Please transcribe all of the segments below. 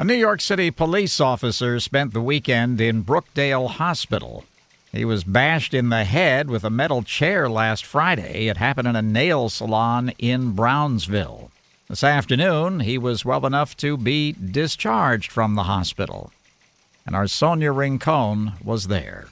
A New York City police officer spent the weekend in Brookdale Hospital. He was bashed in the head with a metal chair last Friday. It happened in a nail salon in Brownsville. This afternoon, he was well enough to be discharged from the hospital. And our Sonia Rincon was there.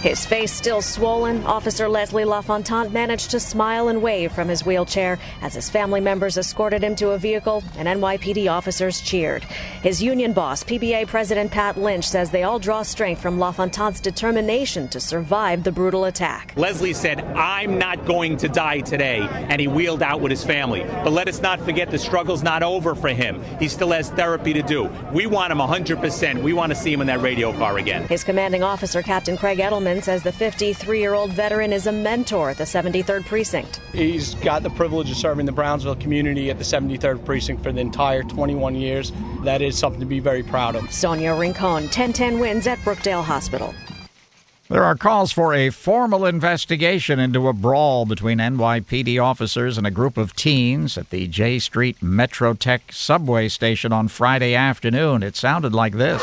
His face still swollen, Officer Leslie LaFontant managed to smile and wave from his wheelchair as his family members escorted him to a vehicle and NYPD officers cheered. His union boss, PBA President Pat Lynch, says they all draw strength from LaFontant's determination to survive the brutal attack. Leslie said, I'm not going to die today, and he wheeled out with his family. But let us not forget the struggle's not over for him. He still has therapy to do. We want him 100%. We want to see him in that radio car again. His commanding officer, Captain Craig Edelman, says the 53 year old veteran is a mentor at the 73rd Precinct. He's got the privilege of serving the Brownsville community at the 73rd Precinct for the entire 21 years. That is something to be very proud of. Sonia Rincon, 1010 wins at Brookdale Hospital. There are calls for a formal investigation into a brawl between NYPD officers and a group of teens at the Jay Street Metrotech subway station on Friday afternoon. It sounded like this.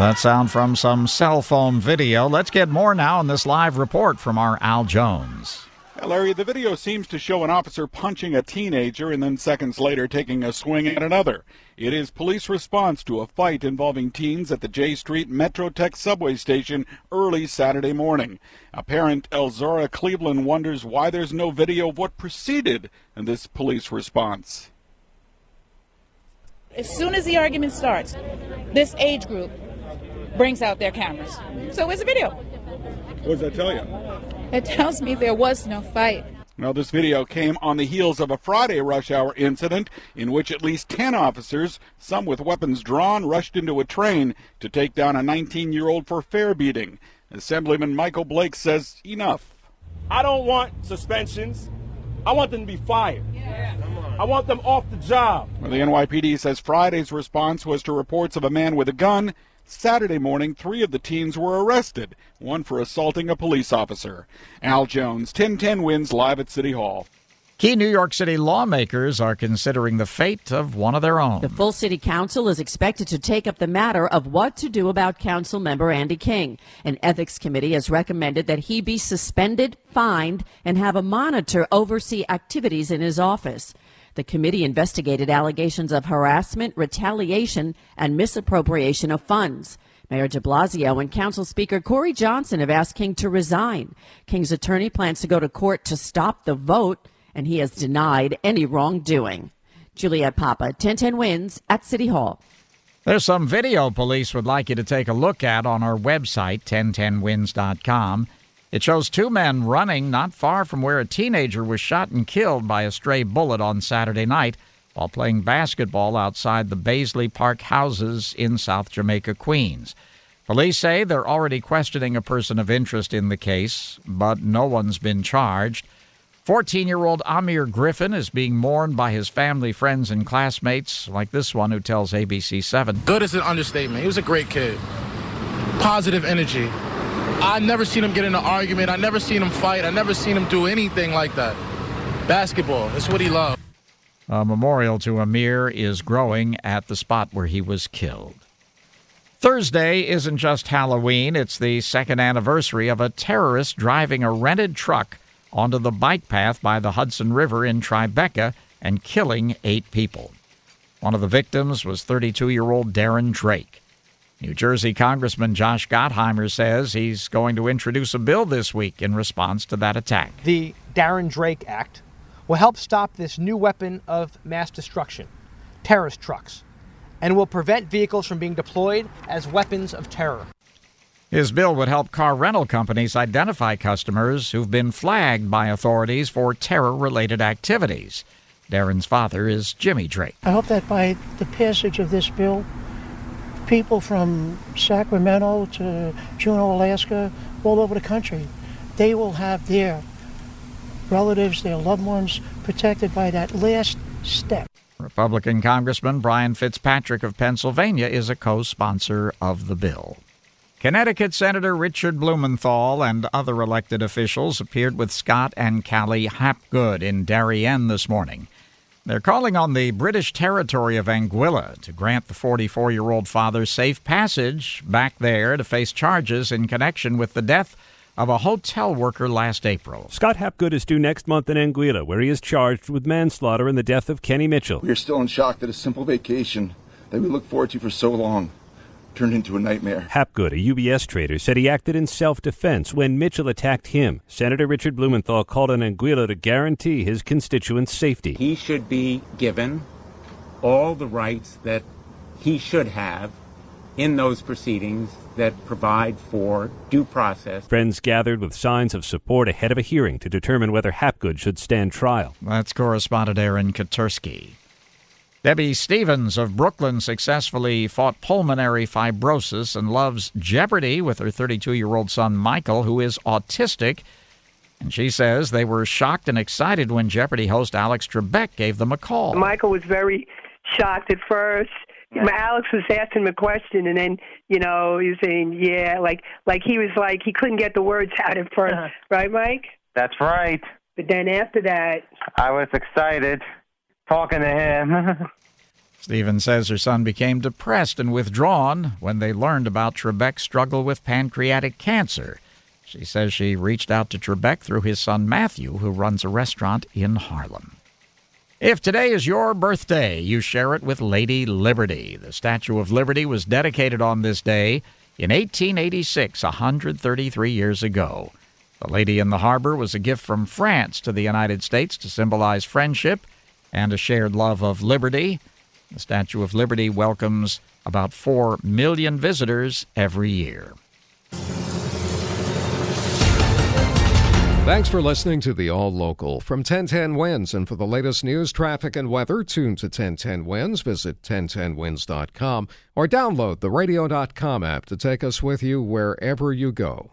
That sound from some cell phone video. Let's get more now on this live report from our Al Jones. Larry, the video seems to show an officer punching a teenager and then seconds later taking a swing at another. It is police response to a fight involving teens at the Jay Street Metrotech subway station early Saturday morning. A parent, Elzora Cleveland, wonders why there's no video of what preceded this police response. As soon as the argument starts, this age group brings out their cameras. So where's the video? What does that tell you? It tells me there was no fight. Now, this video came on the heels of a Friday rush hour incident in which at least 10 officers, some with weapons drawn, rushed into a train to take down a 19 year old for fare beating. Assemblyman Michael Blake says enough. I don't want suspensions. I want them to be fired. Yeah. I want them off the job. Well, the NYPD says Friday's response was to reports of a man with a gun Saturday morning, three of the teens were arrested, one for assaulting a police officer. Al Jones, 1010 wins live at City Hall. Key New York City lawmakers are considering the fate of one of their own. The full city council is expected to take up the matter of what to do about council member Andy King. An ethics committee has recommended that he be suspended, fined, and have a monitor oversee activities in his office. The committee investigated allegations of harassment, retaliation, and misappropriation of funds. Mayor de Blasio and Council Speaker Corey Johnson have asked King to resign. King's attorney plans to go to court to stop the vote, and he has denied any wrongdoing. Juliet Papa, 1010 wins at City Hall. There's some video police would like you to take a look at on our website, 1010wins.com. It shows two men running not far from where a teenager was shot and killed by a stray bullet on Saturday night while playing basketball outside the Baisley Park houses in South Jamaica, Queens. Police say they're already questioning a person of interest in the case, but no one's been charged. 14 year old Amir Griffin is being mourned by his family, friends, and classmates, like this one who tells ABC 7. Good is an understatement. He was a great kid. Positive energy. I've never seen him get in an argument. I never seen him fight. I never seen him do anything like that. Basketball, that's what he loved. A memorial to Amir is growing at the spot where he was killed. Thursday isn't just Halloween, it's the second anniversary of a terrorist driving a rented truck onto the bike path by the Hudson River in Tribeca and killing eight people. One of the victims was 32 year old Darren Drake. New Jersey Congressman Josh Gottheimer says he's going to introduce a bill this week in response to that attack. The Darren Drake Act will help stop this new weapon of mass destruction. terrorist trucks and will prevent vehicles from being deployed as weapons of terror. His bill would help car rental companies identify customers who've been flagged by authorities for terror related activities. Darren's father is Jimmy Drake. I hope that by the passage of this bill, people from Sacramento to Juneau, Alaska, all over the country, they will have their relatives, their loved ones protected by that last step. Republican Congressman Brian Fitzpatrick of Pennsylvania is a co sponsor of the bill. Connecticut Senator Richard Blumenthal and other elected officials appeared with Scott and Callie Hapgood in Darien this morning. They're calling on the British territory of Anguilla to grant the 44 year old father safe passage back there to face charges in connection with the death of a hotel worker last April. Scott Hapgood is due next month in Anguilla, where he is charged with manslaughter in the death of Kenny Mitchell. We are still in shock that a simple vacation that we looked forward to for so long turned into a nightmare. Hapgood, a UBS trader, said he acted in self defense when Mitchell attacked him. Senator Richard Blumenthal called on Anguilla to guarantee his constituents' safety. He should be given all the rights that he should have in those proceedings that provide for due process. Friends gathered with signs of support ahead of a hearing to determine whether Hapgood should stand trial. That's correspondent Aaron Katersky. Debbie Stevens of Brooklyn successfully fought pulmonary fibrosis and loves Jeopardy with her 32 year old son Michael, who is autistic. And she says they were shocked and excited when Jeopardy host Alex Trebek gave them a call. Michael was very shocked at first. Alex was asking him a question, and then you know he was saying, "Yeah," like like he was like he couldn't get the words out at 1st Uh-huh. right, Mike? That's right. But then after that, I was excited talking to him. Stevens says her son became depressed and withdrawn when they learned about Trebek's struggle with pancreatic cancer. She says she reached out to Trebek through his son Matthew, who runs a restaurant in Harlem. If today is your birthday, you share it with Lady Liberty. The Statue of Liberty was dedicated on this day in 1886, 133 years ago. The Lady in the Harbor was a gift from France to the United States to symbolize friendship and a shared love of liberty. The Statue of Liberty welcomes about 4 million visitors every year. Thanks for listening to the All Local from 1010 WINS. And for the latest news, traffic, and weather, tune to 1010 WINS. Visit 1010wins.com or download the radio.com app to take us with you wherever you go.